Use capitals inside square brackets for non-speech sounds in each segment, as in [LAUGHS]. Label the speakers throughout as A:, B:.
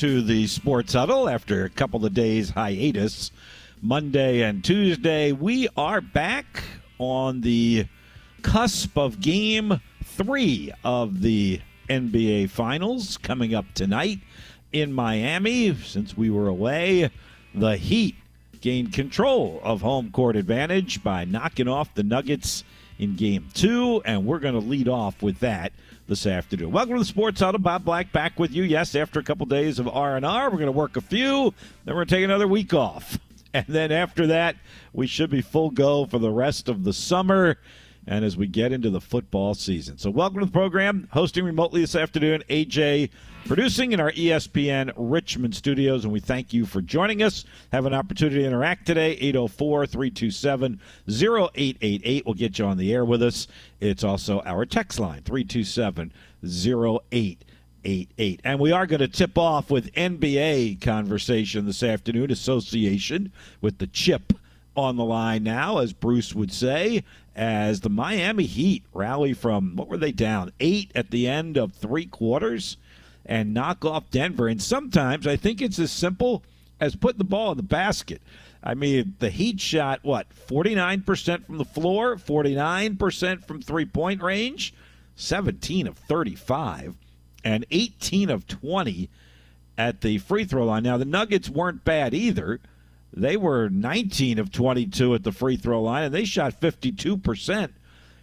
A: to the Sports Huddle after a couple of days hiatus. Monday and Tuesday, we are back on the cusp of game three of the NBA Finals coming up tonight in Miami. Since we were away, the Heat gained control of home court advantage by knocking off the Nuggets in game two, and we're going to lead off with that this afternoon. Welcome to the Sports Huddle. Bob Black back with you. Yes, after a couple days of R and R, we're going to work a few. Then we're going to take another week off, [LAUGHS] and then after that, we should be full go for the rest of the summer. And as we get into the football season, so welcome to the program. Hosting remotely this afternoon, AJ producing in our ESPN Richmond studios, and we thank you for joining us. Have an opportunity to interact today, 804 327 0888. We'll get you on the air with us. It's also our text line, 327 0888. And we are going to tip off with NBA conversation this afternoon, association with the chip on the line now, as Bruce would say, as the Miami Heat rally from what were they down? Eight at the end of three quarters and knock off Denver. And sometimes I think it's as simple as putting the ball in the basket. I mean, the Heat shot, what, 49% from the floor, 49% from three point range, 17 of 35, and 18 of 20 at the free throw line. Now, the Nuggets weren't bad either. They were 19 of 22 at the free throw line, and they shot 52%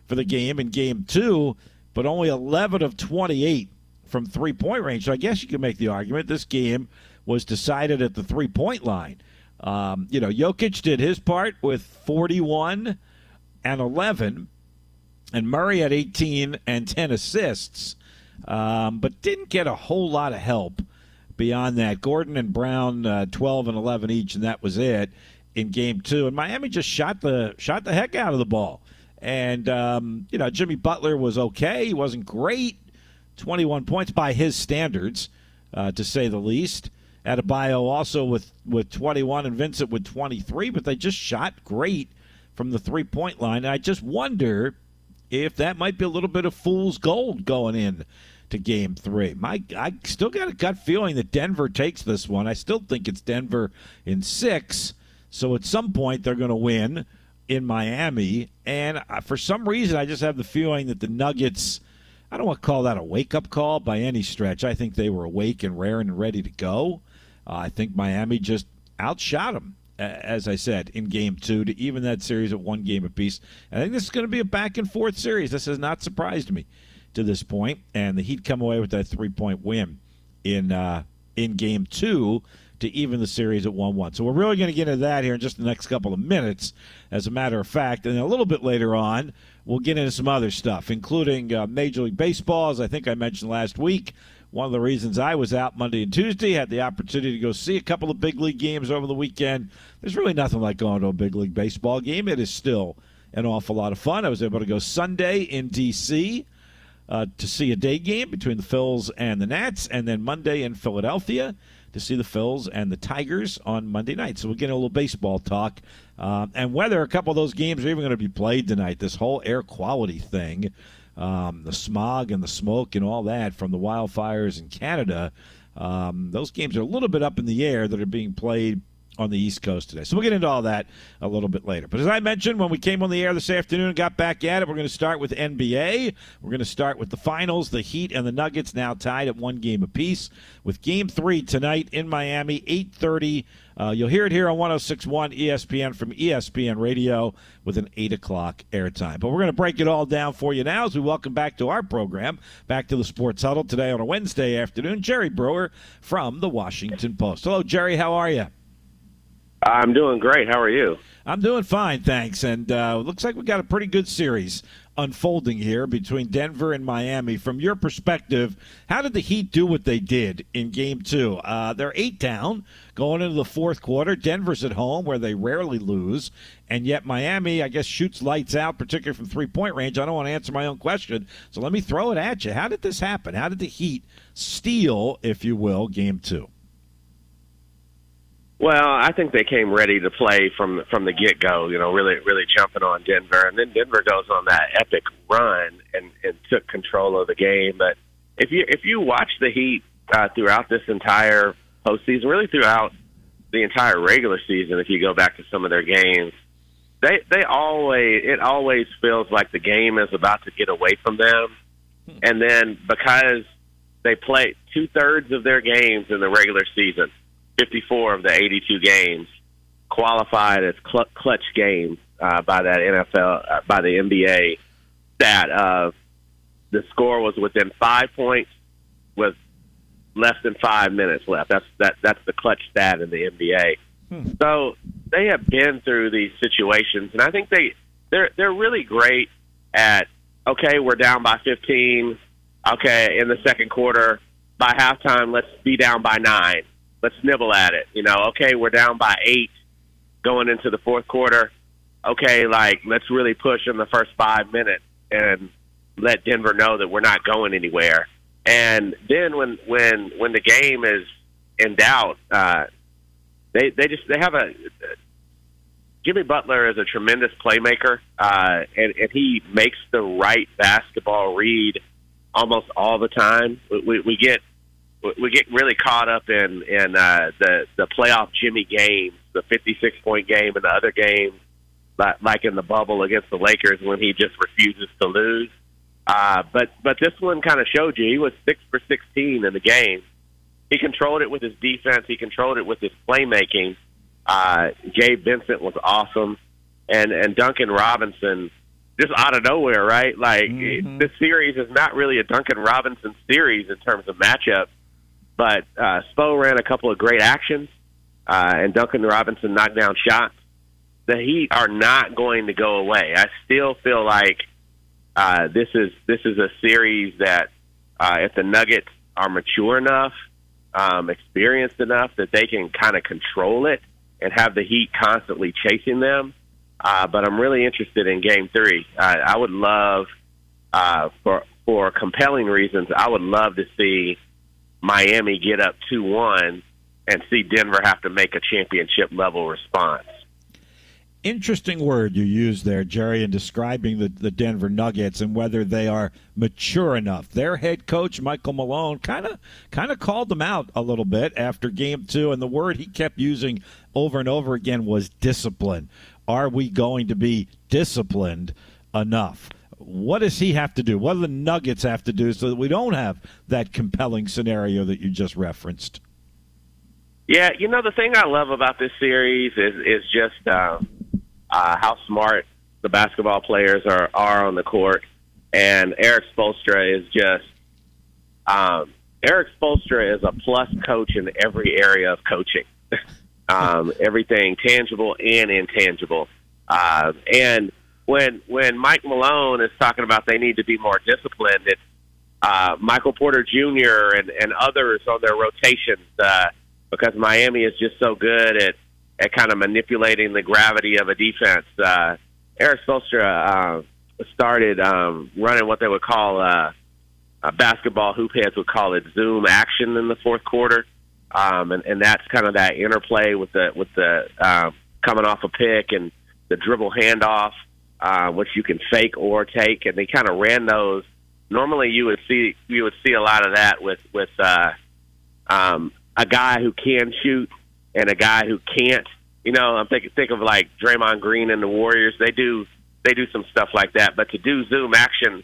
A: for the game in game two, but only 11 of 28 from three point range. So I guess you could make the argument this game was decided at the three point line. Um, you know, Jokic did his part with 41 and 11, and Murray had 18 and 10 assists, um, but didn't get a whole lot of help beyond that. Gordon and Brown, uh, 12 and 11 each, and that was it in game two. And Miami just shot the shot the heck out of the ball. And um, you know, Jimmy Butler was okay. He wasn't great. 21 points by his standards, uh, to say the least. Adebayo also with, with 21 and Vincent with 23, but they just shot great from the three point line. And I just wonder if that might be a little bit of fool's gold going in to game three. My, I still got a gut feeling that Denver takes this one. I still think it's Denver in six. So at some point they're going to win in Miami. And uh, for some reason, I just have the feeling that the Nuggets I don't want to call that a wake up call by any stretch. I think they were awake and raring and ready to go. Uh, I think Miami just outshot them, as I said, in game two to even that series at one game apiece. I think this is going to be a back and forth series. This has not surprised me to this point. point, and the Heat come away with that three point win in uh, in game two to even the series at 1 1. So we're really going to get into that here in just the next couple of minutes, as a matter of fact. And a little bit later on, we'll get into some other stuff, including uh, Major League Baseball, as I think I mentioned last week. One of the reasons I was out Monday and Tuesday, had the opportunity to go see a couple of big league games over the weekend. There's really nothing like going to a big league baseball game. It is still an awful lot of fun. I was able to go Sunday in D.C. Uh, to see a day game between the Phils and the Nats, and then Monday in Philadelphia to see the Phils and the Tigers on Monday night. So we'll get a little baseball talk um, and whether a couple of those games are even going to be played tonight. This whole air quality thing, um, the smog and the smoke and all that from the wildfires in Canada. Um, those games are a little bit up in the air that are being played on the East Coast today. So we'll get into all that a little bit later. But as I mentioned, when we came on the air this afternoon and got back at it, we're going to start with NBA. We're going to start with the finals. The Heat and the Nuggets now tied at one game apiece. With Game Three tonight in Miami, eight thirty. Uh, you'll hear it here on 1061 ESPN from ESPN Radio with an 8 o'clock airtime. But we're going to break it all down for you now as we welcome back to our program, back to the Sports Huddle today on a Wednesday afternoon. Jerry Brewer from the Washington Post. Hello, Jerry. How are you?
B: I'm doing great. How are you?
A: I'm doing fine, thanks. And uh, looks like we got a pretty good series unfolding here between Denver and Miami. From your perspective, how did the Heat do what they did in Game Two? Uh, they're eight down going into the fourth quarter. Denver's at home where they rarely lose, and yet Miami, I guess, shoots lights out, particularly from three point range. I don't want to answer my own question, so let me throw it at you. How did this happen? How did the Heat steal, if you will, Game Two?
B: Well, I think they came ready to play from from the get go. You know, really really jumping on Denver, and then Denver goes on that epic run and and took control of the game. But if you if you watch the Heat uh, throughout this entire postseason, really throughout the entire regular season, if you go back to some of their games, they they always it always feels like the game is about to get away from them, and then because they play two thirds of their games in the regular season 54 of the 82 games qualified as cl- clutch games uh, by that NFL uh, by the NBA stat of the score was within five points with less than five minutes left. That's that that's the clutch stat in the NBA. Hmm. So they have been through these situations, and I think they they're they're really great at okay, we're down by 15. Okay, in the second quarter, by halftime, let's be down by nine let's nibble at it. You know, okay, we're down by eight going into the fourth quarter. Okay, like let's really push in the first five minutes and let Denver know that we're not going anywhere. And then when when when the game is in doubt, uh, they they just they have a Jimmy Butler is a tremendous playmaker, uh, and, and he makes the right basketball read almost all the time. We, we get we get really caught up in in uh, the the playoff Jimmy games, the 56 point game, and the other games, like, like in the bubble against the Lakers when he just refuses to lose. Uh, but but this one kind of showed you he was six for 16 in the game. He controlled it with his defense. He controlled it with his playmaking. Uh, Gabe Vincent was awesome, and and Duncan Robinson just out of nowhere, right? Like mm-hmm. this series is not really a Duncan Robinson series in terms of matchup but uh, Spo ran a couple of great actions, uh, and Duncan Robinson knocked down shots. The Heat are not going to go away. I still feel like uh, this is this is a series that uh, if the Nuggets are mature enough, um, experienced enough that they can kind of control it and have the Heat constantly chasing them. Uh, but I'm really interested in Game Three. Uh, I would love, uh, for for compelling reasons, I would love to see Miami get up 2 1 and see Denver have to make a championship level response.
A: Interesting word you use there, Jerry, in describing the, the Denver Nuggets and whether they are mature enough. Their head coach, Michael Malone, kind of kind of called them out a little bit after game two, and the word he kept using over and over again was discipline. Are we going to be disciplined enough? What does he have to do? What do the Nuggets have to do so that we don't have that compelling scenario that you just referenced?
B: Yeah, you know the thing I love about this series is is just uh, uh, how smart the basketball players are are on the court, and Erik Spoelstra is just um, Erik Spoelstra is a plus coach in every area of coaching, [LAUGHS] um, everything tangible and intangible, uh, and when when Mike Malone is talking about they need to be more disciplined, it's uh, Michael Porter Jr. and and others on their rotations uh, because Miami is just so good at at kind of manipulating the gravity of a defense. Uh, Erik Spoelstra uh, started um, running what they would call uh, basketball hoop heads would call it zoom action in the fourth quarter, um, and, and that's kind of that interplay with the with the uh, coming off a pick and the dribble handoff uh, which you can fake or take, and they kind of ran those. Normally, you would see you would see a lot of that with with uh, um, a guy who can shoot and a guy who can't. You know, I'm thinking think of like Draymond Green and the Warriors. They do they do some stuff like that, but to do zoom action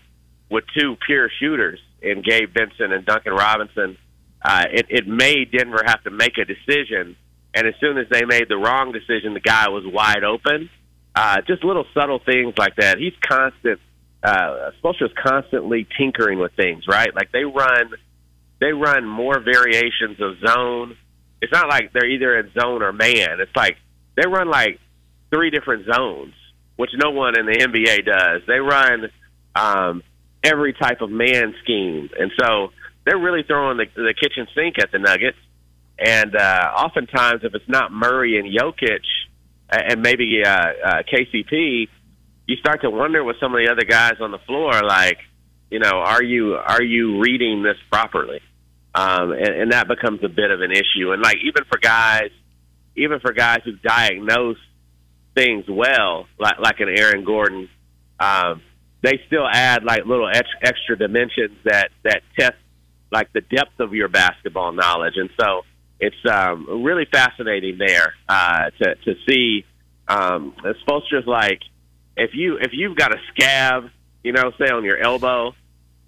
B: with two pure shooters in Gabe Vincent and Duncan Robinson, uh, it, it made Denver have to make a decision. And as soon as they made the wrong decision, the guy was wide open uh, just little subtle things like that. He's constant. Uh, is constantly tinkering with things, right? Like they run, they run more variations of zone. It's not like they're either in zone or man. It's like they run like three different zones, which no one in the NBA does. They run um, every type of man scheme, and so they're really throwing the, the kitchen sink at the Nuggets. And uh, oftentimes, if it's not Murray and Jokic and maybe uh, uh, KCP, you start to wonder with some of the other guys on the floor, like, you know, are you are you reading this properly? Um, and, and that becomes a bit of an issue. And like even for guys, even for guys who diagnose things well, like like an Aaron Gordon, um, they still add like little ex- extra dimensions that that test like the depth of your basketball knowledge. And so it's um, really fascinating there uh, to to see. Um, Spoelstra's like if you if you've got a scab, you know, say on your elbow,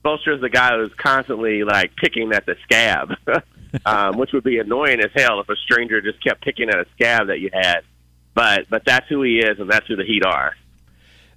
B: Spoelstra's the guy who's constantly like picking at the scab, [LAUGHS] um, which would be annoying as hell if a stranger just kept picking at a scab that you had. But but that's who he is, and that's who the Heat are.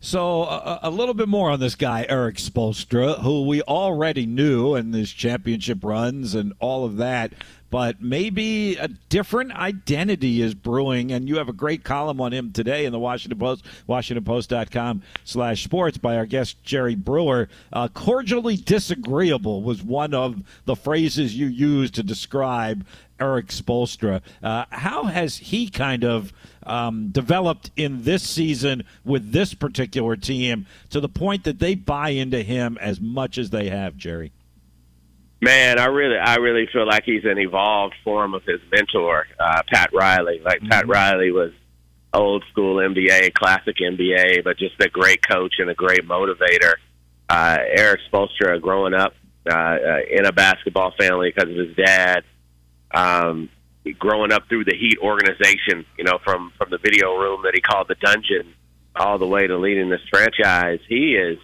A: So a, a, little bit more on this guy Erik Spoelstra, who we already knew in his championship runs and all of that but maybe a different identity is brewing. And you have a great column on him today in the Washington Post, WashingtonPost.com slash sports by our guest Jerry Brewer. Uh, cordially disagreeable was one of the phrases you used to describe Erik Spoelstra. Uh, how has he kind of um, developed in this season with this particular team to the point that they buy into him as much as they have, Jerry?
B: Man, I really, I really feel like he's an evolved form of his mentor, uh, Pat Riley. Like mm-hmm. Pat Riley was old school NBA, classic NBA, but just a great coach and a great motivator. Uh, Erik Spoelstra, growing up uh, uh, in a basketball family because of his dad, um, growing up through the Heat organization, you know, from from the video room that he called the dungeon, all the way to leading this franchise. He is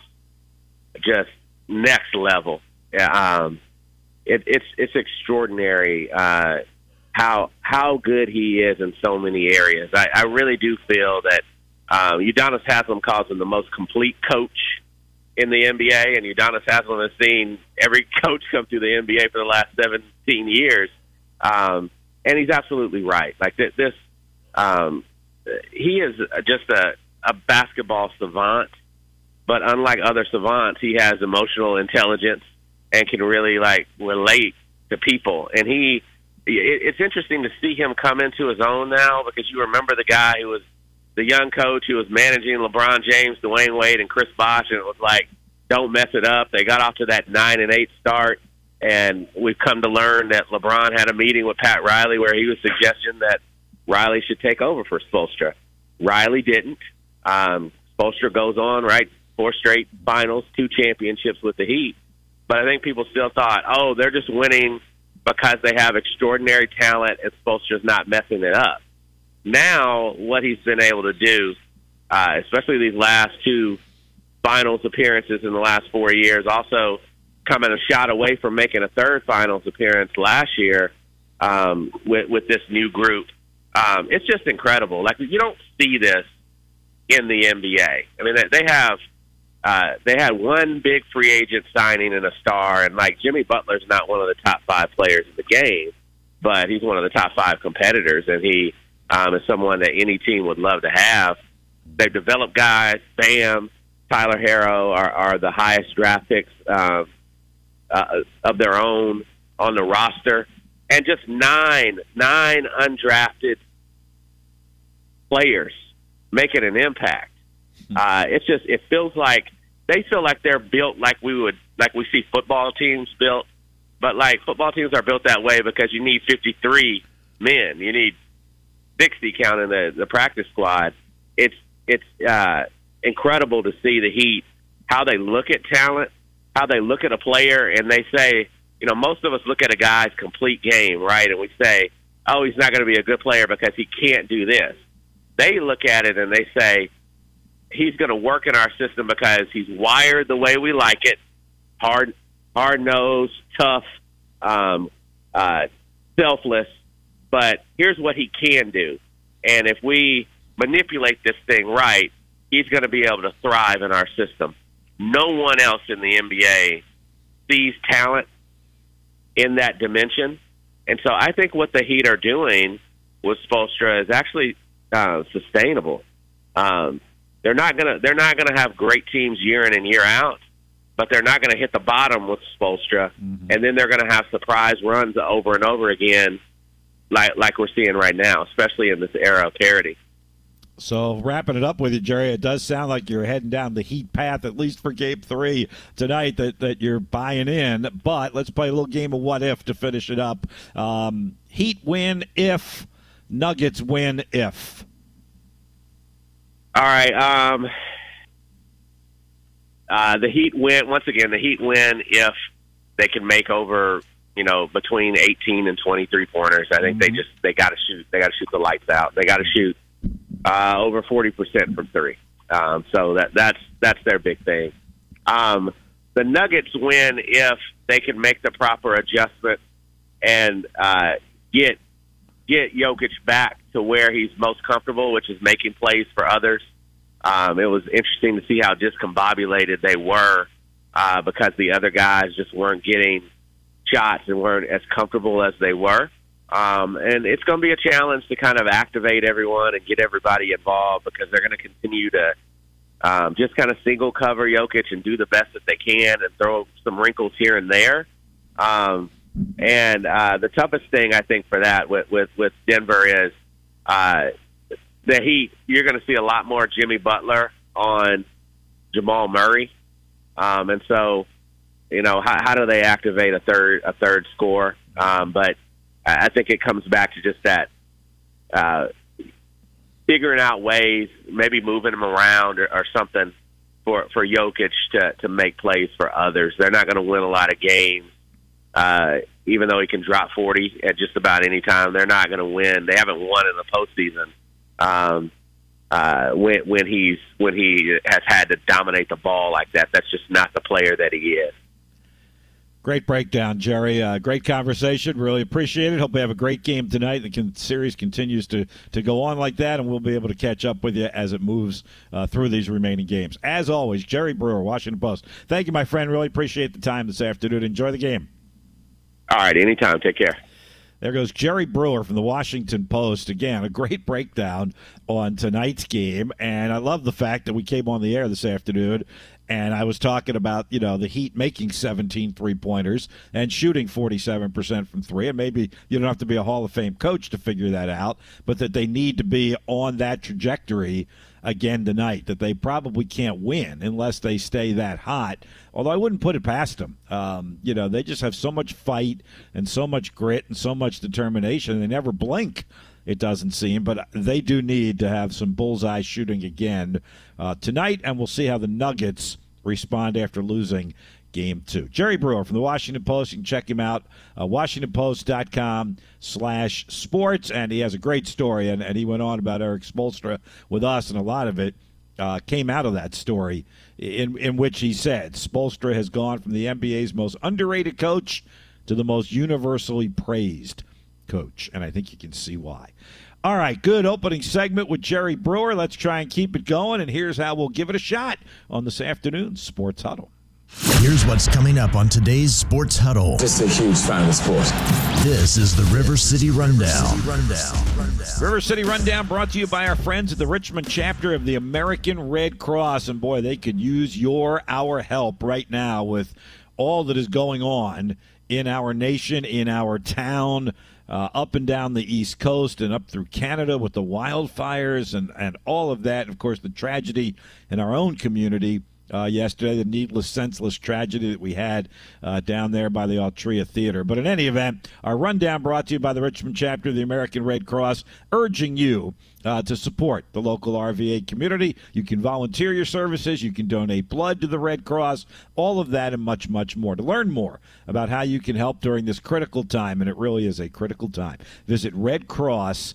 B: just next level. Um, it, it's it's extraordinary uh, how how good he is in so many areas. I, I really do feel that um, Udonis Haslem calls him the most complete coach in the NBA, and Udonis Haslem has seen every [LAUGHS] coach come through the NBA for the last 17 years, um, and he's absolutely right. Like this, this um, he is just a, a basketball savant, but unlike other savants, he has emotional intelligence and can really like relate to people. And he, it, it's interesting to see him come into his own now because you remember the guy who was the young coach who was managing LeBron James, Dwyane Wade, and Chris Bosh, and it was like, don't mess it up. They got off to that nine and eight start, and we've come to learn that LeBron had a meeting with Pat Riley where he was suggesting that Riley should take over for Spoelstra. Riley didn't. Um, Spoelstra goes on right four straight finals, two championships with the Heat. But I think people still thought, oh, they're just winning because they have extraordinary talent and just not messing it up. Now, what he's been able to do, uh, especially these last two finals appearances in the last four years, also coming a shot away from making a third finals appearance last year um, with, with this new group. Um, it's just incredible. Like you don't see this in the NBA. I mean, they have – uh, they had one big free agent signing and a star, and like Jimmy Butler's not one of the top five players in the game, but he's one of the top five competitors, and he um, is someone that any team would love to have. They've developed guys. Bam, Tyler Herro are, are the highest draft picks uh, uh, of their own on the roster, and just nine nine undrafted players making an impact. Hmm. Uh, it's just it feels like they feel like they're built like we would like we see football teams built, but like football teams are built that way because you need 53 men, you need 60 counting the the practice squad. It's it's uh, incredible to see the Heat how they look at talent, how they look at a player, and they say, you know, most of us look at a guy's complete game, right, and we say, oh, he's not going to be a good player because he can't do this. They look at it and they say, he's going to work in our system because he's wired the way we like it, hard, hard nosed, tough, um, uh, selfless. But here's what he can do, and if we manipulate this thing right, he's going to be able to thrive in our system. No one else in the NBA sees talent in that dimension. And so I think what the Heat are doing with Spoelstra is actually uh, sustainable. Um, they're not gonna they're not gonna have great teams year in and year out, but they're not gonna hit the bottom with Spoelstra, mm-hmm. and then they're gonna have surprise runs over and over again, like like we're seeing right now, especially in this era of parity.
A: So wrapping it up with you, Jerry, it does sound like you're heading down the Heat path, at least for Game Three tonight. That that you're buying in. But let's play a little game of what if to finish it up. Um, heat win if Nuggets win if.
B: All right. Um, uh, the Heat win once again. The Heat win if they can make over you know between 18 and 23 pointers. I think mm-hmm. they just they got to shoot. They got to shoot the lights out. They got to shoot uh, over 40 percent from three. Um, so that that's that's their big thing. Um, the Nuggets win if they can make the proper adjustment and uh, get get Jokic back to where he's most comfortable, which is making plays for others. Um, it was interesting to see how discombobulated they were uh, because the other guys just weren't getting shots and weren't as comfortable as they were. Um, and it's going to be a challenge to kind of activate everyone and get everybody involved because they're going to continue to um, just kind of single cover Jokic and do the best that they can and throw some wrinkles here and there. Um, and uh, the toughest thing I think for that with with, with Denver is uh, the Heat. You're going to see a lot more Jimmy Butler on Jamal Murray, um, and so you know how, how do they activate a third a third score? Um, but I think it comes back to just that uh, figuring out ways, maybe moving them around or, or something for for Jokic to to make plays for others. They're not going to win a lot of games uh, even though he can drop 40 at just about any time, they're not going to win. They haven't won in the postseason um, uh, when when he's when he has had to dominate the ball like that. That's just not the player that he is.
A: Great breakdown, Jerry. Uh, great conversation. Really appreciate it. Hope we have a great game tonight. The con- series continues to, to go on like that, and we'll be able to catch up with you as it moves uh, through these remaining games. As always, Jerry Brewer, Washington Post. Thank you, my friend. Really appreciate the time this afternoon. Enjoy the game.
B: All right, anytime. Take care.
A: There goes Jerry Brewer from the Washington Post. Again, a great breakdown on tonight's game. And I love the fact that we came on the air this afternoon and I was talking about, you know, the Heat making 17 three pointers and shooting 47% from three. And maybe you don't have to be a Hall of Fame coach to figure that out, but that they need to be on that trajectory again tonight, that they probably can't win unless they stay that hot. Although I wouldn't put it past them. Um, you know, they just have so much fight and so much grit and so much determination. They never blink it doesn't seem. But they do need to have some bullseye shooting again uh, tonight, and we'll see how the Nuggets respond after losing game two. Jerry Brewer from the Washington Post. You can check him out, uh, washingtonpost.com slash sports. And he has a great story, and, and he went on about Erik Spoelstra with us, and a lot of it uh, came out of that story in, in which he said Spoelstra has gone from the NBA's most underrated coach to the most universally praised coach. And I think you can see why. All right, good opening segment with Jerry Brewer. Let's try and keep it going. And here's how we'll give it a shot on this afternoon's Sports Huddle.
C: Here's what's coming up on today's Sports Huddle.
D: Just a huge fan of the sport.
C: This is the River City Rundown.
A: River City Rundown brought to you by our friends at the Richmond chapter of the American Red Cross. And boy, they could use your, our help right now with all that is going on in our nation, in our town uh, up and down the East Coast and up through Canada with the wildfires and, and all of that. Of course, the tragedy in our own community uh, yesterday, the needless, senseless tragedy that we had uh, down there by the Altria Theater. But in any event, our rundown brought to you by the Richmond chapter of the American Red Cross, urging you uh, to support the local RVA community. You can volunteer your services, you can donate blood to the Red Cross, all of that and much, much more. To learn more about how you can help during this critical time, and it really is a critical time, visit redcross.org.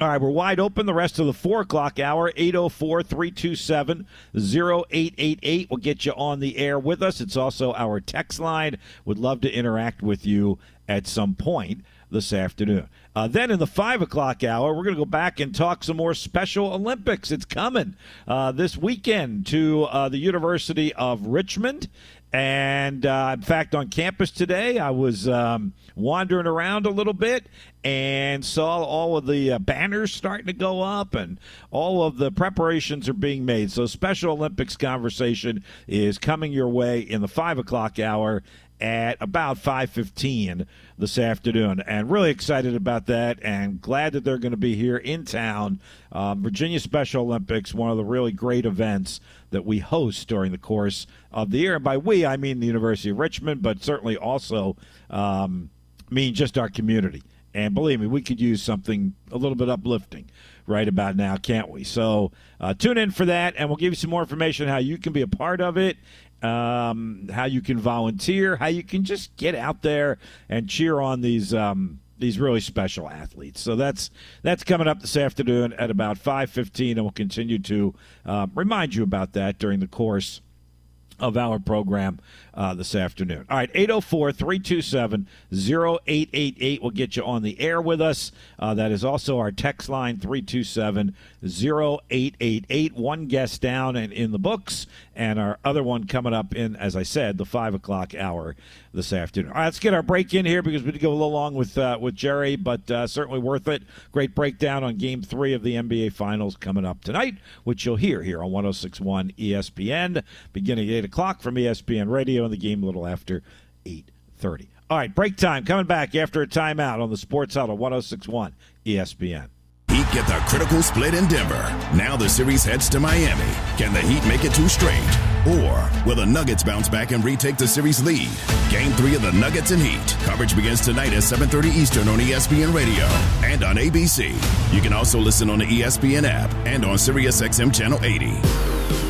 A: All right, we're wide open the rest of the 4 o'clock hour. 804 327 0888 will get you on the air with us. It's also our text line. Would love to interact with you at some point this afternoon. Uh, then in the 5 o'clock hour, we're going to go back and talk some more Special Olympics. It's coming uh, this weekend to uh, the University of Richmond And uh, in fact, on campus today, I was um, wandering around a little bit and saw all of the uh, banners starting to go up and all of the preparations are being made. So, Special Olympics conversation is coming your way in the five o'clock hour at about 5:15 this afternoon, and really excited about that, and glad that they're going to be here in town. Um, Virginia Special Olympics, one of the really great events that we host during the course of the year. And by we, I mean the University of Richmond, but certainly also um, mean just our community. And believe me, we could use something a little bit uplifting right about now, can't we? So uh, tune in for that, and we'll give you some more information how you can be a part of it um, how you can volunteer, how you can just get out there and cheer on these um, these really special athletes. So that's that's coming up this afternoon at about five fifteen, and we'll continue to uh, remind you about that during the course of our program uh, this afternoon. All right, 804 327 0888 will get you on the air with us. Uh, that is also our text line 327 0888. One guest down and in the books, and our other one coming up in, as I said, the 5 o'clock hour this afternoon. All right, let's get our break in here because we did go a little long with, uh, with Jerry, but uh, certainly worth it. Great breakdown on game three of the NBA Finals coming up tonight, which you'll hear here on 1061 ESPN, beginning at 8 o'clock from ESPN Radio in the game a little after 8.30. All right, break time. Coming back after a timeout on the Sports Huddle 1061 ESPN.
D: Heat get the critical split in Denver. Now the series heads to Miami. Can the Heat make it two straight? Or will the Nuggets bounce back and retake the series lead? Game three of the Nuggets and Heat. Coverage begins tonight at 7.30 Eastern on ESPN Radio and on ABC. You can also listen on the ESPN app and on SiriusXM Channel 80.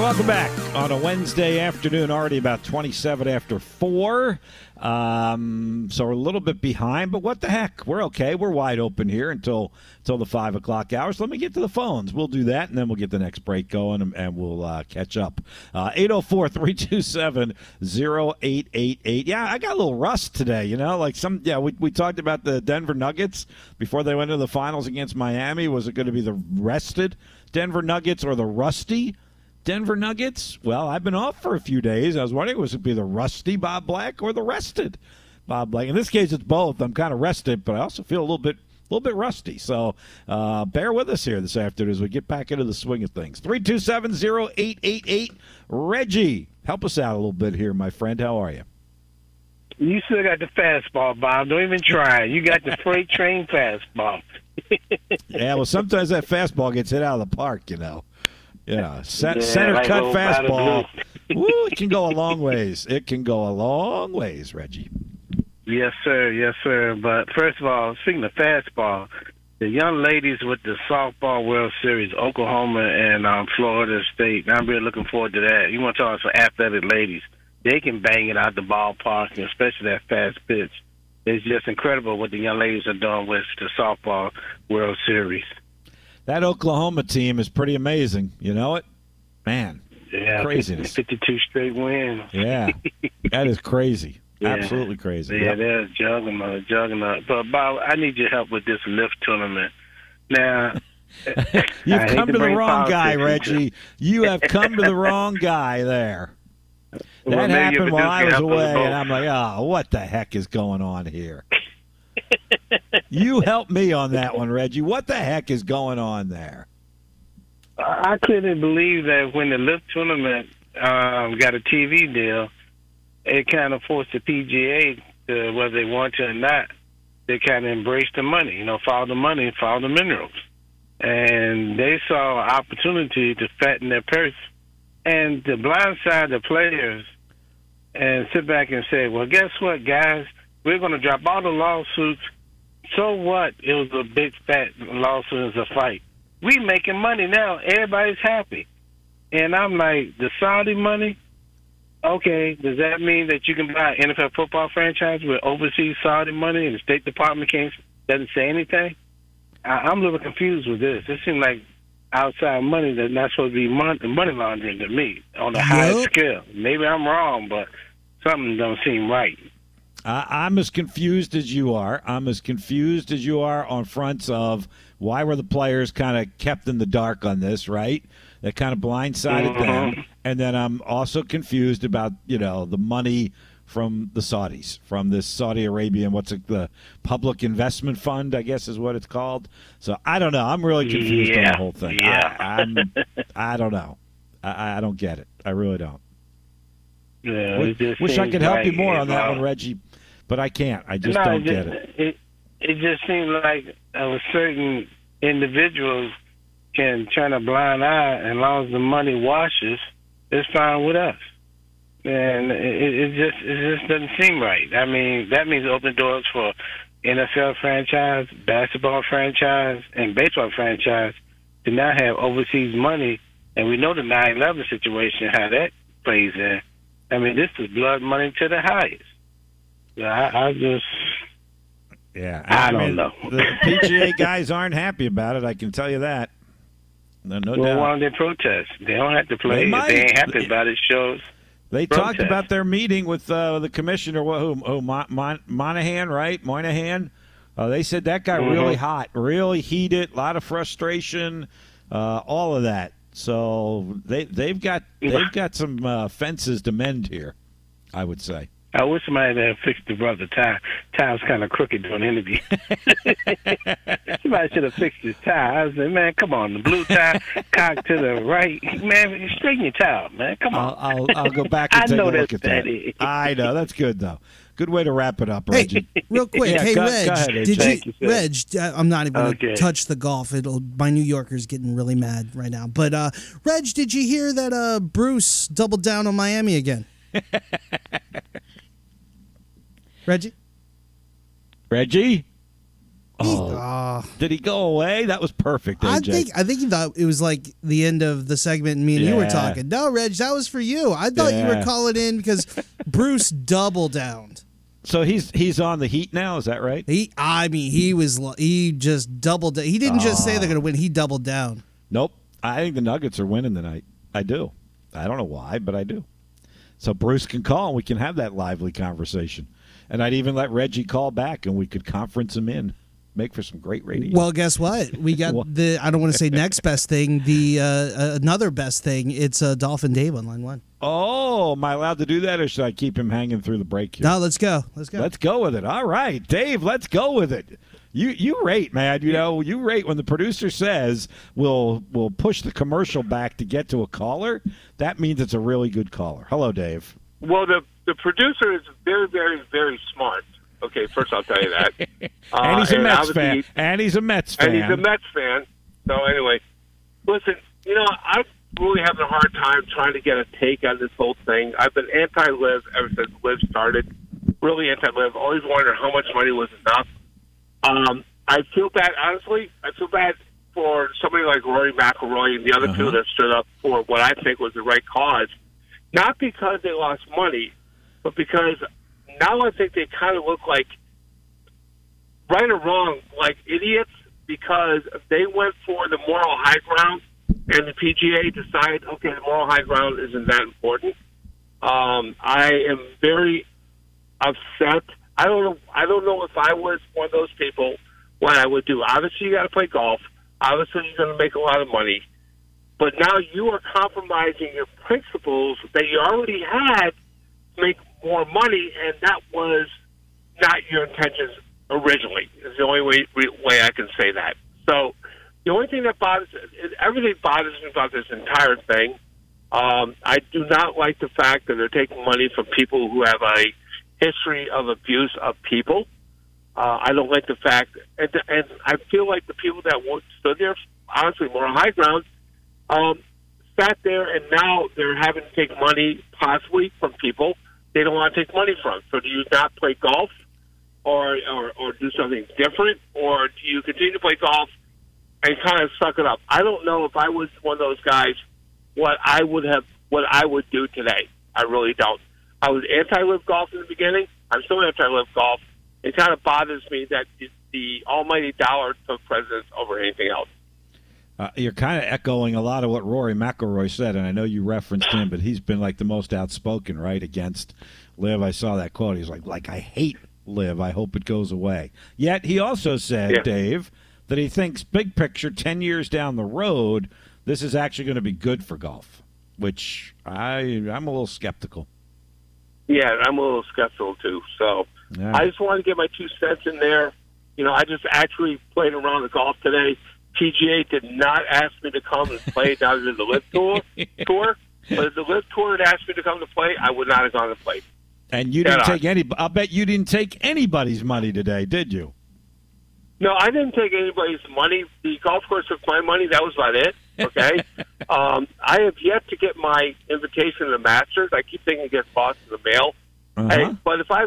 A: Right, welcome back on a Wednesday afternoon, already about 27 after 4. Um, so we're a little bit behind, but what the heck? We're okay. We're wide open here until until the 5 o'clock hours. Let me get to the phones. We'll do that, and then we'll get the next break going, and, and we'll uh, catch up. Uh, 804 327 0888. Yeah, I got a little rust today, you know? Like some, yeah, we, we talked about the Denver Nuggets before they went to the finals against Miami. Was it going to be the rested Denver Nuggets or the rusty? Denver Nuggets? Well, I've been off for a few days. I was wondering was it be the rusty Bob Black or the rested Bob Black? In this case, it's both. I'm kind of rested, but I also feel a little bit a little bit rusty. So uh, bear with us here this afternoon as we get back into the swing of things. 327-0888. Reggie, help us out a little bit here, my friend. How are you?
E: You still got the fastball, Bob. Don't even try. You got the freight train fastball. [LAUGHS]
A: yeah, well, sometimes that fastball gets hit out of the park, you know. Yeah, [LAUGHS] center, yeah, center like cut fastball. [LAUGHS] It can go a long ways. It can go a long ways, Reggie.
E: Yes, sir. Yes, sir. But first of all, speaking of fastball, the young ladies with the softball World Series, Oklahoma and um, Florida State. I'm really looking forward to that. You want to talk to athletic ladies? They can bang it out the ballpark, especially that fast pitch. It's just incredible what the young ladies are doing with the softball World Series
A: that Oklahoma team is pretty amazing. You know it, man.
E: Yeah, craziness. Fifty-two straight wins.
A: yeah, that is crazy. [LAUGHS] Yeah. Absolutely crazy.
E: Yeah, yep. they're juggernaut, juggernaut. But Bob, I need your help with this LIV tournament. Now, [LAUGHS]
A: you've come to, to the wrong guy, Reggie. You have come to the wrong guy there. That well, happened while I was away, and I'm like, oh, what the heck is going on here? [LAUGHS] you help me on that one, Reggie. What the heck is going on there?
E: I couldn't believe that when the LIV tournament um, got a TV deal, it kind of forced the PGA to, whether they want to or not, they kind of embrace the money. You know, follow the money, follow the minerals, and they saw an opportunity to fatten their purse and to blindside the players and sit back and say, "Well, guess what, guys." We're going to drop all the lawsuits. So what? It was a big fat lawsuit. It was a fight. We making money now. Everybody's happy. And I'm like, the Saudi money. Okay, does that mean that you can buy an NFL football franchise with overseas Saudi money and the State Department can't doesn't say anything? I, I'm a little confused with this. It seems like outside money that's not supposed to be money, money laundering to me on a yep. high scale. Maybe I'm wrong, but something don't seem right.
A: I'm as confused as you are. I'm as confused as you are on fronts of Why were the players kind of kept in the dark on this? Right? That kind of blindsided
E: Mm-hmm.
A: them. And then I'm also confused about you know the money from the Saudis, from this Saudi Arabian, what's it, the Public Investment Fund, I guess is what it's called. So I don't know. I'm really confused on the whole thing.
E: yeah.
A: I, I'm, [LAUGHS] I don't know. I, I don't get it. I really don't.
E: Yeah,
A: Wish, wish I could help you more on that one, Reggie, but I can't. I just
E: no,
A: don't
E: it
A: get it.
E: it. It just seems like uh, certain individuals can turn a blind eye, and as long as the money washes, it's fine with us. And it, it just it just doesn't seem right. I mean, that means open doors for NFL franchise, basketball franchise, and baseball franchise to now have overseas money. And we know the 9/11 situation how that plays in. I mean, this is blood money to the highest. Yeah, I, I just
A: Yeah,
E: I don't know.
A: The PGA guys aren't happy about it. I can tell you that. No, no
E: well, why
A: doubt.
E: don't they protest? They don't have to play.
A: They
E: if they ain't happy about it, shows.
A: They talked about their meeting with uh, the commissioner, who, who Mon- Mon- Monahan, right? Moynihan. Uh, they said that got
E: Mm-hmm.
A: really hot, really heated, a lot of frustration, uh, all of that. So they they've got they've got some uh, fences to mend here, I would say.
E: I wish somebody had fixed the brother tie. Tie was kind of crooked during the interview. [LAUGHS] [LAUGHS] somebody should have fixed his tie. I was like, man, come on, the blue tie, cocked to the right. Man, straighten your tie out, man. Come on.
A: I'll, I'll, I'll go back and [LAUGHS]
E: I
A: take
E: know
A: a look
E: that's
A: at that.
E: petty.
A: I know that's good though. Good way to wrap it up,
F: Hey,
A: Reggie.
F: real quick,
A: Yeah,
F: hey
A: go-
F: Reg,
A: go ahead,
F: did
E: Thank
F: you,
E: you.
F: Reg? uh, I'm not even going to
E: Okay.
F: touch the golf. It'll my New Yorker's getting really mad right now. But uh, Reg, did you hear that uh, Bruce doubled down on Miami again? Reggie,
A: Reggie,
F: oh. uh,
A: did he go away? That was perfect, AJ.
F: I think I think he thought it was like the end of the segment. and Me and you were talking. No, Reg, that was for you. I thought you were calling in because [LAUGHS] Bruce double downed.
A: so. He's he's on the Heat now. Is that right?
F: He, I mean, he was he just doubled. He didn't just say they're going to win. He doubled down.
A: Nope. I think the Nuggets are winning tonight. I do. I don't know why, but I do. So Bruce can call and we can have that lively conversation. And I'd even let Reggie call back and we could conference him in. Make for some great radio.
F: Well, guess what? We got
A: What? [LAUGHS]
F: the. I don't want to say next best thing. The uh, uh, another best thing. It's uh, Dolphin Dave on line one.
A: oh, am I allowed to do that or should I keep him hanging through the break here?
F: No, let's go. Let's go.
A: Let's go with it. All right, Dave, let's go with it. You you rate, man. You know, you rate when the producer says we'll we'll push the commercial back to get to a caller. That means it's a really good caller. Hello, Dave.
G: Well, the the producer is very, very, very smart. Okay, first I'll tell you that. [LAUGHS] Uh,
A: and he's a Mets fan. And he's a Mets fan.
G: And he's a Mets fan. So anyway, listen, you know, I'm really having a hard time trying to get a take on this whole thing. I've been anti-LIV ever since LIV started. Really anti-LIV. Always wondered how much money was enough. Um, I feel bad, honestly. I feel bad for somebody like Rory McIlroy and the other two that stood up for what I think was the right cause. Not because they lost money, but because now I think they kind of look like right or wrong, like idiots because they went for the moral high ground, and the PGA decided, okay, the moral high ground isn't that important. Um, I am very upset. I don't know. I don't know if I was one of those people, what I would do. Obviously, you got to play golf. Obviously, you're going to make a lot of money, but now you are compromising your principles that you already had to make more money, and that was not your intentions originally. Is the only way way I can say that. So the only thing that bothers everything bothers me about this entire thing. Um, I do not like the fact that they're taking money from people who have a history of abuse of people. Uh, I don't like the fact, and, and I feel like the people that stood there, honestly, more high ground, um, sat there and now they're having to take money possibly from people they don't want to take money from. So do you not play golf? or, or or do something different, or do you continue to play golf and kind of suck it up? I don't know if I was one of those guys, what I would have, what I would do today. I really don't. I was anti-LIV golf in the beginning. I'm still anti-LIV golf. It kind of bothers me that the, the almighty dollar took precedence over anything else.
A: Uh, you're kind of echoing a lot of what Rory McIlroy said, and I know you referenced him, but he's been like the most outspoken, right, against LIV. I saw that quote. He's like, like I hate LIV. I hope it goes away. Yet he also said,
G: Yeah.
A: Dave, that he thinks big picture, ten years down the road, this is actually going to be good for golf. Which I I'm a little skeptical.
G: Yeah, I'm a little skeptical too. So
A: Yeah.
G: I just wanted to get my two cents in there. You know, I just actually played around the golf today. PGA did not ask me to come and play down in the LIV Tour. [LAUGHS] tour, but if the LIV Tour had asked me to come to play, I would not have gone to play.
A: And you didn't take any. I'll bet you didn't take anybody's money today, did you?
G: No, I didn't take anybody's money. The golf course took my money. That was about it. Okay. [LAUGHS] um, I have yet to get my invitation to the Masters. I keep thinking it gets lost in the mail.
A: Uh-huh.
G: Hey, but if I,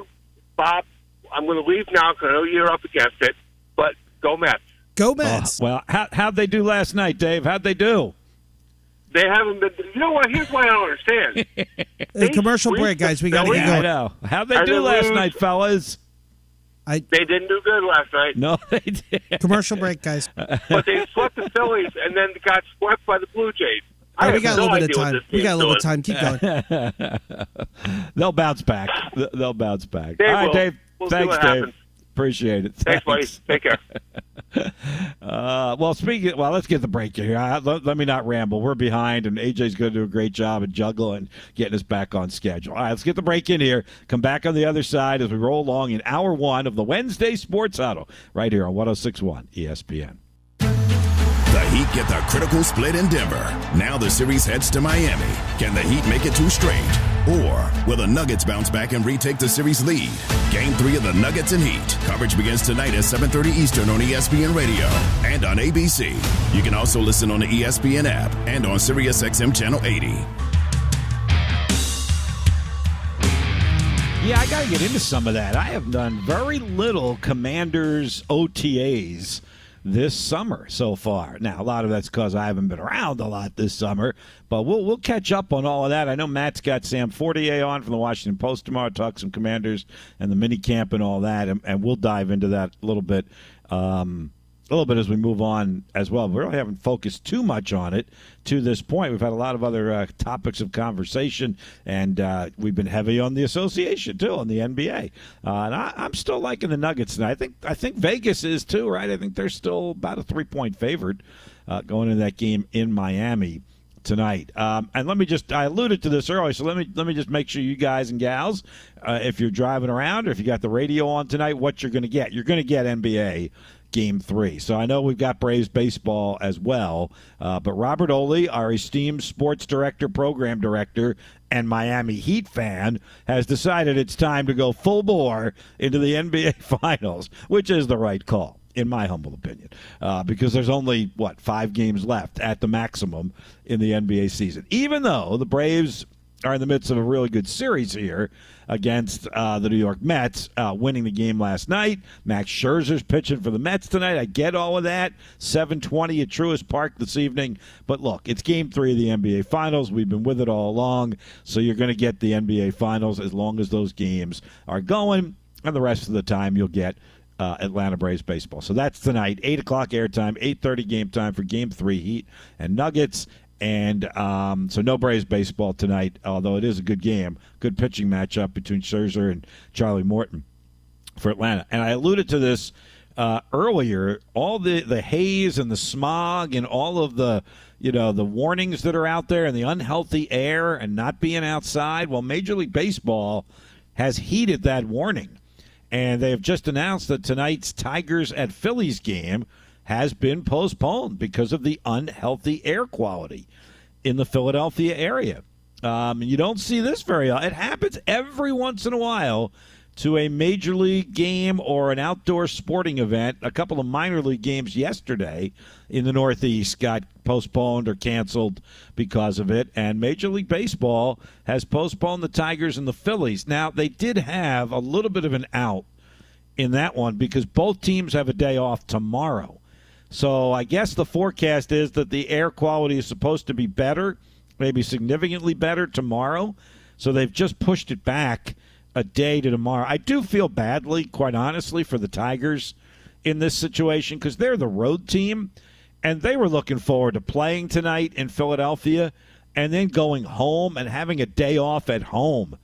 G: Bob, I'm going to leave now because I know you're up against it. But go Mets.
F: Go
A: Oh,
F: Mets.
A: well, how, how'd they do last night, Dave? How'd they do?
G: They haven't been. You know what? Here's why I don't understand. [LAUGHS]
F: Hey, commercial break, guys. We got to
G: we-
F: get
A: I know. How'd they
G: I
A: do
G: didn't
A: last
G: lose.
A: night, fellas?
G: They didn't do good last night,
A: No, [LAUGHS] they did.
F: Commercial break, guys.
G: but they swept the Phillies and then got swept by the Blue Jays. I
F: Oh, we
G: have
F: got a little bit of time. We got a little
G: doing.
F: time. Keep going. [LAUGHS]
A: They'll bounce back. They'll bounce back.
G: They
A: All right,
G: will.
A: Dave.
G: We'll see
A: thanks,
G: what
A: Dave.
G: happens.
A: Appreciate it.
G: Thanks, buddy. Take care. [LAUGHS]
A: Uh, well, speaking. Well, let's get the break in here. Uh, let, let me not ramble. We're behind, and AJ's going to do a great job at juggling, getting us back on schedule. All right, let's get the break in here. Come back on the other side as we roll along in hour one of the Wednesday Sports Huddle, right here on 106.1 ESPN.
D: The Heat get the critical split in Denver. Now the series heads to Miami. Can the Heat make it two straight? Or will the Nuggets bounce back and retake the series lead? Game three of the Nuggets and Heat. Coverage begins tonight at 7.30 Eastern on ESPN Radio and on ABC. You can also listen on the ESPN app and on SiriusXM Channel 80.
A: Yeah, I got to get into some of that. I have done very little Commanders OTAs this summer so far. Now, a lot of that's because I haven't been around a lot this summer, but we'll we'll catch up on all of that. I know Matt's got Sam Fortier on from the Washington Post tomorrow, talk some Commanders and the mini camp and all that, and, and we'll dive into that a little bit. Um, a little bit as we move on as well. We really haven't focused too much on it to this point. We've had a lot of other uh, topics of conversation, and uh, we've been heavy on the association too, on the NBA. Uh, and I, I'm still liking the Nuggets, and I think I think Vegas is too, right? I think they're still about a three point favorite uh, going into that game in Miami tonight. Um, and let me just I alluded to this earlier, so let me let me just make sure you guys and gals, uh, if you're driving around or if you got the radio on tonight, what you're going to get. You're going to get NBA game three. So I know we've got Braves baseball as well, uh, but Robert Oley, our esteemed sports director, program director, and Miami Heat fan, has decided it's time to go full bore into the [LAUGHS] NBA Finals, which is the right call in my humble opinion, uh, because there's only what five games left at the maximum in the NBA season. Even though the Braves are in the midst of a really good series here against uh, the New York Mets, uh, winning the game last night. Max Scherzer's pitching for the Mets tonight. I get all of that. 7:20 at Truist Park this evening. But look, it's Game Three of the NBA Finals. We've been with it all along, so you're going to get the NBA Finals as long as those games are going, and the rest of the time you'll get uh, Atlanta Braves baseball. So that's tonight, eight o'clock airtime, eight thirty game time for Game Three, Heat and Nuggets. And um, so no Braves baseball tonight, although it is a good game, good pitching matchup between Scherzer and Charlie Morton for Atlanta. And I alluded to this uh, earlier. All the the haze and the smog and all of the you know the warnings that are out there and the unhealthy air and not being outside. Well, Major League Baseball has heeded that warning, and they have just announced that tonight's Tigers at Phillies game has been postponed because of the unhealthy air quality in the Philadelphia area. Um, you don't see this very often. It happens every once in a while to a major league game or an outdoor sporting event. A couple of minor league games yesterday in the Northeast got postponed or canceled because of it. And Major League Baseball has postponed the Tigers and the Phillies. Now, they did have a little bit of an out in that one because both teams have a day off tomorrow. So I guess the forecast is that the air quality is supposed to be better, maybe significantly better tomorrow. So they've just pushed it back a day to tomorrow. I do feel badly, quite honestly, for the Tigers in this situation because they're the road team and they were looking forward to playing tonight in Philadelphia and then going home and having a day off at home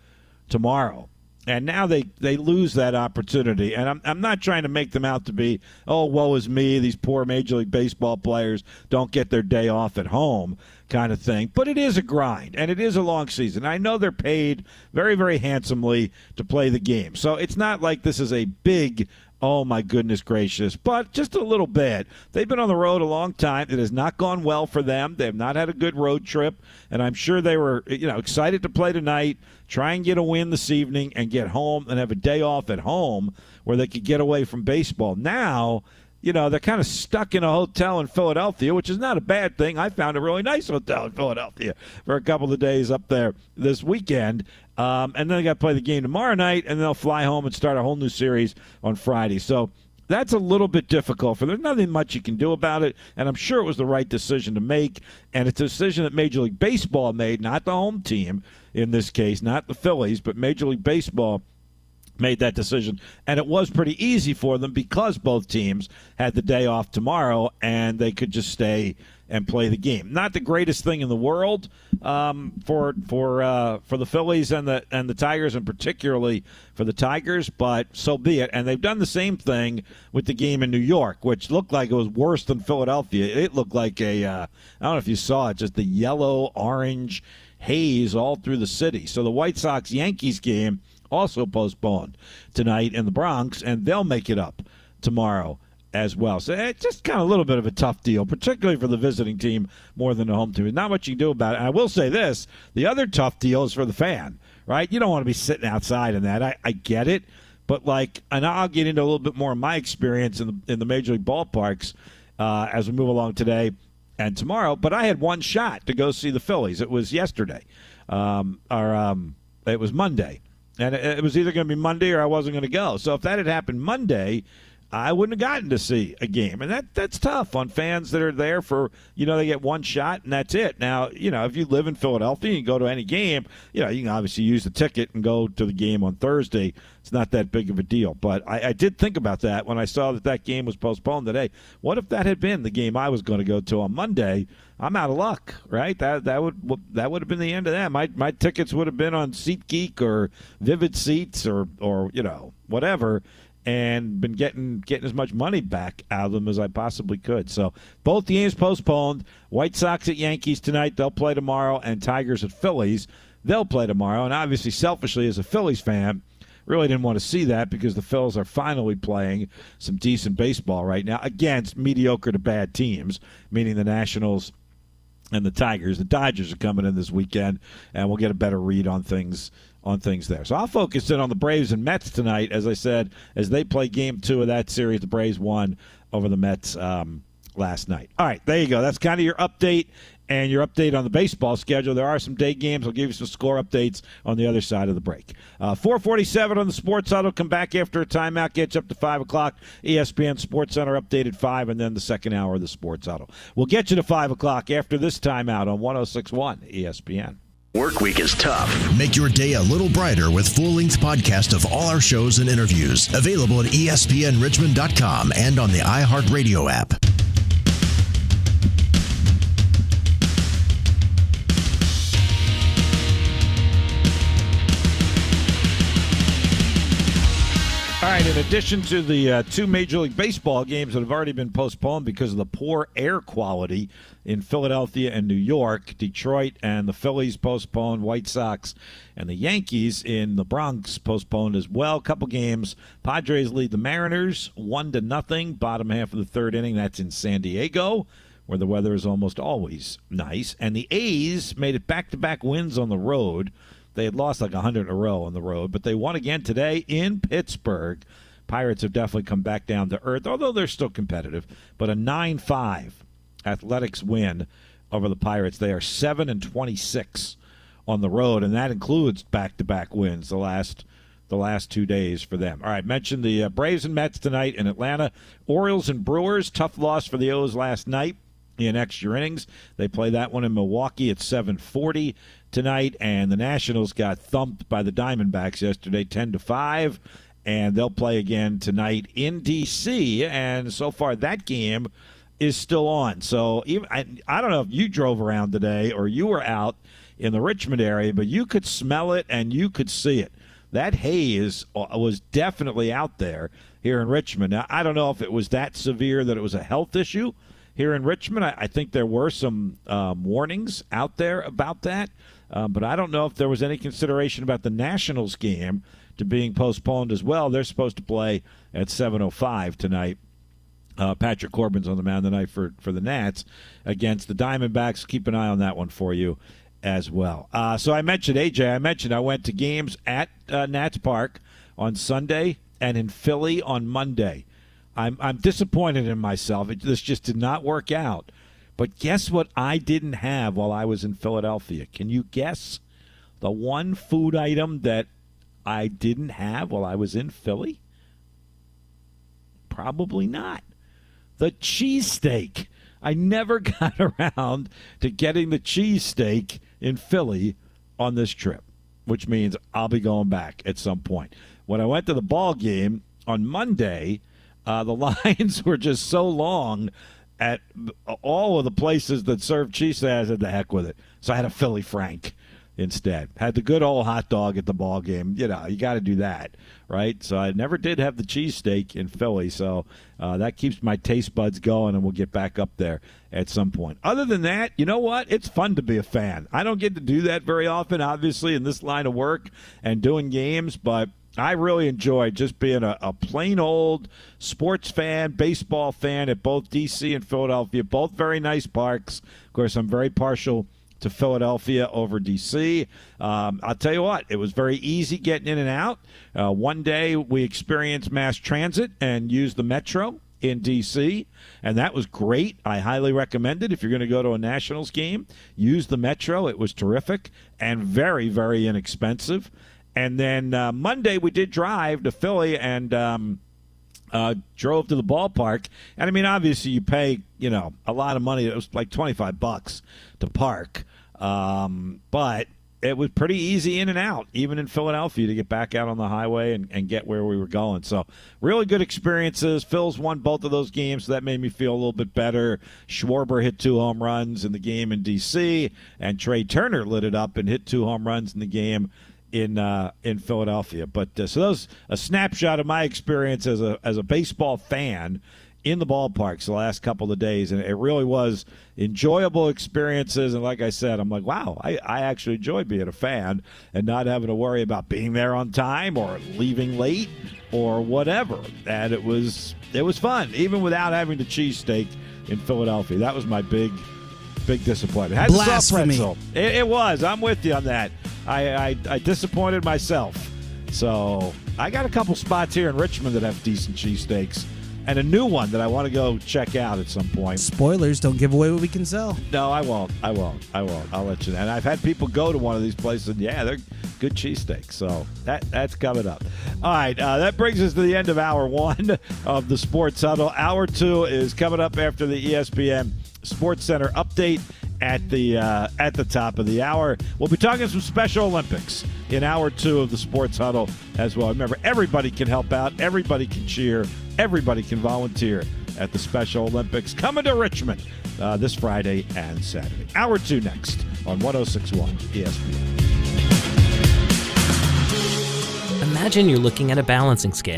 A: tomorrow. And now they, they lose that opportunity. And I'm, I'm not trying to make them out to be, oh, woe is me. These poor Major League Baseball players don't get their day off at home kind of thing. But it is a grind, and it is a long season. I know they're paid very, very handsomely to play the game. So it's not like this is a big Oh my goodness gracious! But just a little bit. They've been on the road a long time. It has not gone well for them. They have not had a good road trip, and I'm sure they were, you know, excited to play tonight, try and get a win this evening, and get home and have a day off at home where they could get away from baseball. Now you know, they're kind of stuck in a hotel in Philadelphia, which is not a bad thing. I found a really nice hotel in Philadelphia for a couple of days up there this weekend. Um, and then they got to play the game tomorrow night, and they'll fly home and start a whole new series on Friday. So that's a little bit difficult for there's nothing much you can do about it and i'm sure it was the right decision to make and it's a decision that major league baseball made not the home team in this case not the phillies but major league baseball made that decision. And it was pretty easy for them because both teams had the day off tomorrow and they could just stay and play the game. Not the greatest thing in the world um, for for uh, for the Phillies and the and the Tigers, and particularly for the Tigers, but so be it. And they've done the same thing with the game in New York, which looked like it was worse than Philadelphia. It looked like a uh, I don't know if you saw it, just the yellow orange haze all through the city. So the White Sox Yankees game also postponed tonight in the Bronx, and they'll make it up tomorrow as well. So it's just kind of a little bit of a tough deal, particularly for the visiting team more than the home team. not much you can do about it. And I will say this the other tough deal is for the fan, right? You don't want to be sitting outside in that. I, I get it. But, like, and I'll get into a little bit more of my experience in the, in the Major League ballparks uh, as we move along today and tomorrow. But I had one shot to go see the Phillies. It was yesterday, um, or um, it was Monday and it, was either going to be Monday or I wasn't going to go. So if that had happened Monday, I wouldn't have gotten to see a game, and that that's tough on fans that are there for you know they get one shot and that's it. Now you know if you live in Philadelphia and go to any game, you know you can obviously use the ticket and go to the game on Thursday. It's not that big of a deal, but I, I did think about that when I saw that that game was postponed today. What if that had been the game I was going to go to on Monday? I'm out of luck, right? That that would that would have been the end of that. My my tickets would have been on SeatGeek or Vivid Seats or or you know whatever and been getting getting as much money back out of them as I possibly could. So both games postponed. White Sox at Yankees tonight. They'll play tomorrow, and Tigers at Phillies. They'll play tomorrow. And obviously, selfishly as a Phillies fan, really didn't want to see that because the Phils are finally playing some decent baseball right now against mediocre to bad teams, meaning the Nationals and the Tigers. The Dodgers are coming in this weekend, and we'll get a better read on things on things there. So I'll focus in on the Braves and Mets tonight, as I said, as they play Game Two of that series. The Braves won over the Mets um, last night. All right, there you go. That's kind of your update and your update on the baseball schedule. There are some day games. I'll give you some score updates on the other side of the break. Uh, 447 on the Sports Huddle. Come back after a timeout. Gets up to 5 o'clock. ESPN Sports Center updated 5, and then the second hour of the Sports Huddle. We'll get you to 5 o'clock after this timeout on 1061 ESPN.
C: Work week is tough. Make your day a little brighter with full-length podcast of all our shows and interviews. Available at espnrichmond.com and on the iHeartRadio app.
A: Right, in addition to the uh, two Major League Baseball games that have already been postponed because of the poor air quality in Philadelphia and New York, Detroit and the Phillies postponed, White Sox and the Yankees in the Bronx postponed as well. A couple games. Padres lead the Mariners one to nothing, bottom half of the third inning. That's in San Diego where the weather is almost always nice. And the A's made it back to back wins on the road. They had lost like 100 in a row on the road, but they won again today in Pittsburgh. Pirates have definitely come back down to earth, although they're still competitive. But a 9 5 Athletics win over the Pirates. They are 7 and 26 on the road, and that includes back to back wins the last the last two days for them. All right, mentioned the uh, Braves and Mets tonight in Atlanta. Orioles and Brewers, tough loss for the O's last night in extra innings. They play that one in Milwaukee at 740 tonight, and the Nationals got thumped by the Diamondbacks yesterday, ten to five, and they'll play again tonight in D.C. And so far, that game is still on. So even I, I don't know if you drove around today or you were out in the Richmond area, but you could smell it and you could see it. that haze was definitely out there here in Richmond. Now, I don't know if it was that severe that it was a health issue here in Richmond. I, I think there were some um, warnings out there about that, uh, but I don't know if there was any consideration about the Nationals game to being postponed as well. They're supposed to play at 7:05 tonight. Uh, Patrick Corbin's on the mound tonight for for the Nats against the Diamondbacks. Keep an eye on that one for you as well. Uh, so I mentioned AJ. I mentioned I went to games at uh, Nats Park on Sunday and in Philly on Monday. I'm I'm disappointed in myself. It, this just did not work out. But guess what? I didn't have while I was in Philadelphia. Can you guess the one food item that I didn't have while I was in Philly? Probably not. The cheesesteak. I never [LAUGHS] got around to getting the cheesesteak in Philly on this trip, which means I'll be going back at some point. When I went to the ball game on Monday, uh, the [LAUGHS] lines were just so long at all of the places that serve cheesesteak. I said, the heck with it. So I had a Philly Frank instead. Had the good old hot dog at the ball game. You know, you got to do that, right? So I never did have the cheesesteak in Philly. So uh, that keeps my taste buds going, and we'll get back up there at some point. Other than that, you know what? It's fun to be a fan. I don't get to do that very often, obviously, in this line of work and doing games, but. I really enjoyed just being a, a, plain old sports fan, baseball fan at both D.C. and Philadelphia. Both very nice parks. Of course, I'm very partial to Philadelphia over D.C. Um, I'll tell you what, it was very easy getting in and out. Uh, one day we experienced mass transit and used the metro in D.C., and that was great. I highly recommend it if you're going to go to a Nationals game. Use the metro. It was terrific and very, very inexpensive. And then uh, Monday we did drive to Philly and. Um, uh, drove to the ballpark, and I mean, obviously, you pay you know a lot of money. It was like twenty five bucks to park, um, but it was pretty easy in and out, even in Philadelphia, to get back out on the highway and, and get where we were going. So, really good experiences. Phils won both of those games, so that made me feel a little bit better. Schwarber hit two home runs in the game in D.C., and Trea Turner lit it up and hit two home runs in the game in uh, in Philadelphia. But uh, so that was a snapshot of my experience as a as a baseball fan in the ballparks the last couple of days, and it really was enjoyable experiences. And like I said, I'm like, wow, I, I actually enjoy being a fan and not having to worry about being there on time or leaving late or whatever. And it was it was fun, even without having the cheesesteak in Philadelphia. That was my big big disappointment. Had
F: Blasphemy.
A: It, it was. I'm with you on that. I, I, I disappointed myself. So I got a couple spots here in Richmond that have decent cheesesteaks and a new one that I want to go check out at some point.
F: Spoilers, don't give away what we can sell.
A: No, I won't. I won't. I won't. I'll let you know. And I've had people go to one of these places, and yeah, they're good cheesesteaks. So that that's coming up. All right, uh, that brings us to the end of hour one [LAUGHS] of the Sports Huddle. Hour two is coming up after the ESPN Sports Center update at the uh, at the top of the hour. We'll be talking some Special Olympics in hour two of the Sports Huddle as well. Remember, everybody can help out, everybody can cheer, everybody can volunteer at the Special Olympics coming to Richmond uh, this Friday and Saturday. Hour two next on 1061 ESPN.
H: Imagine you're looking at a balancing scale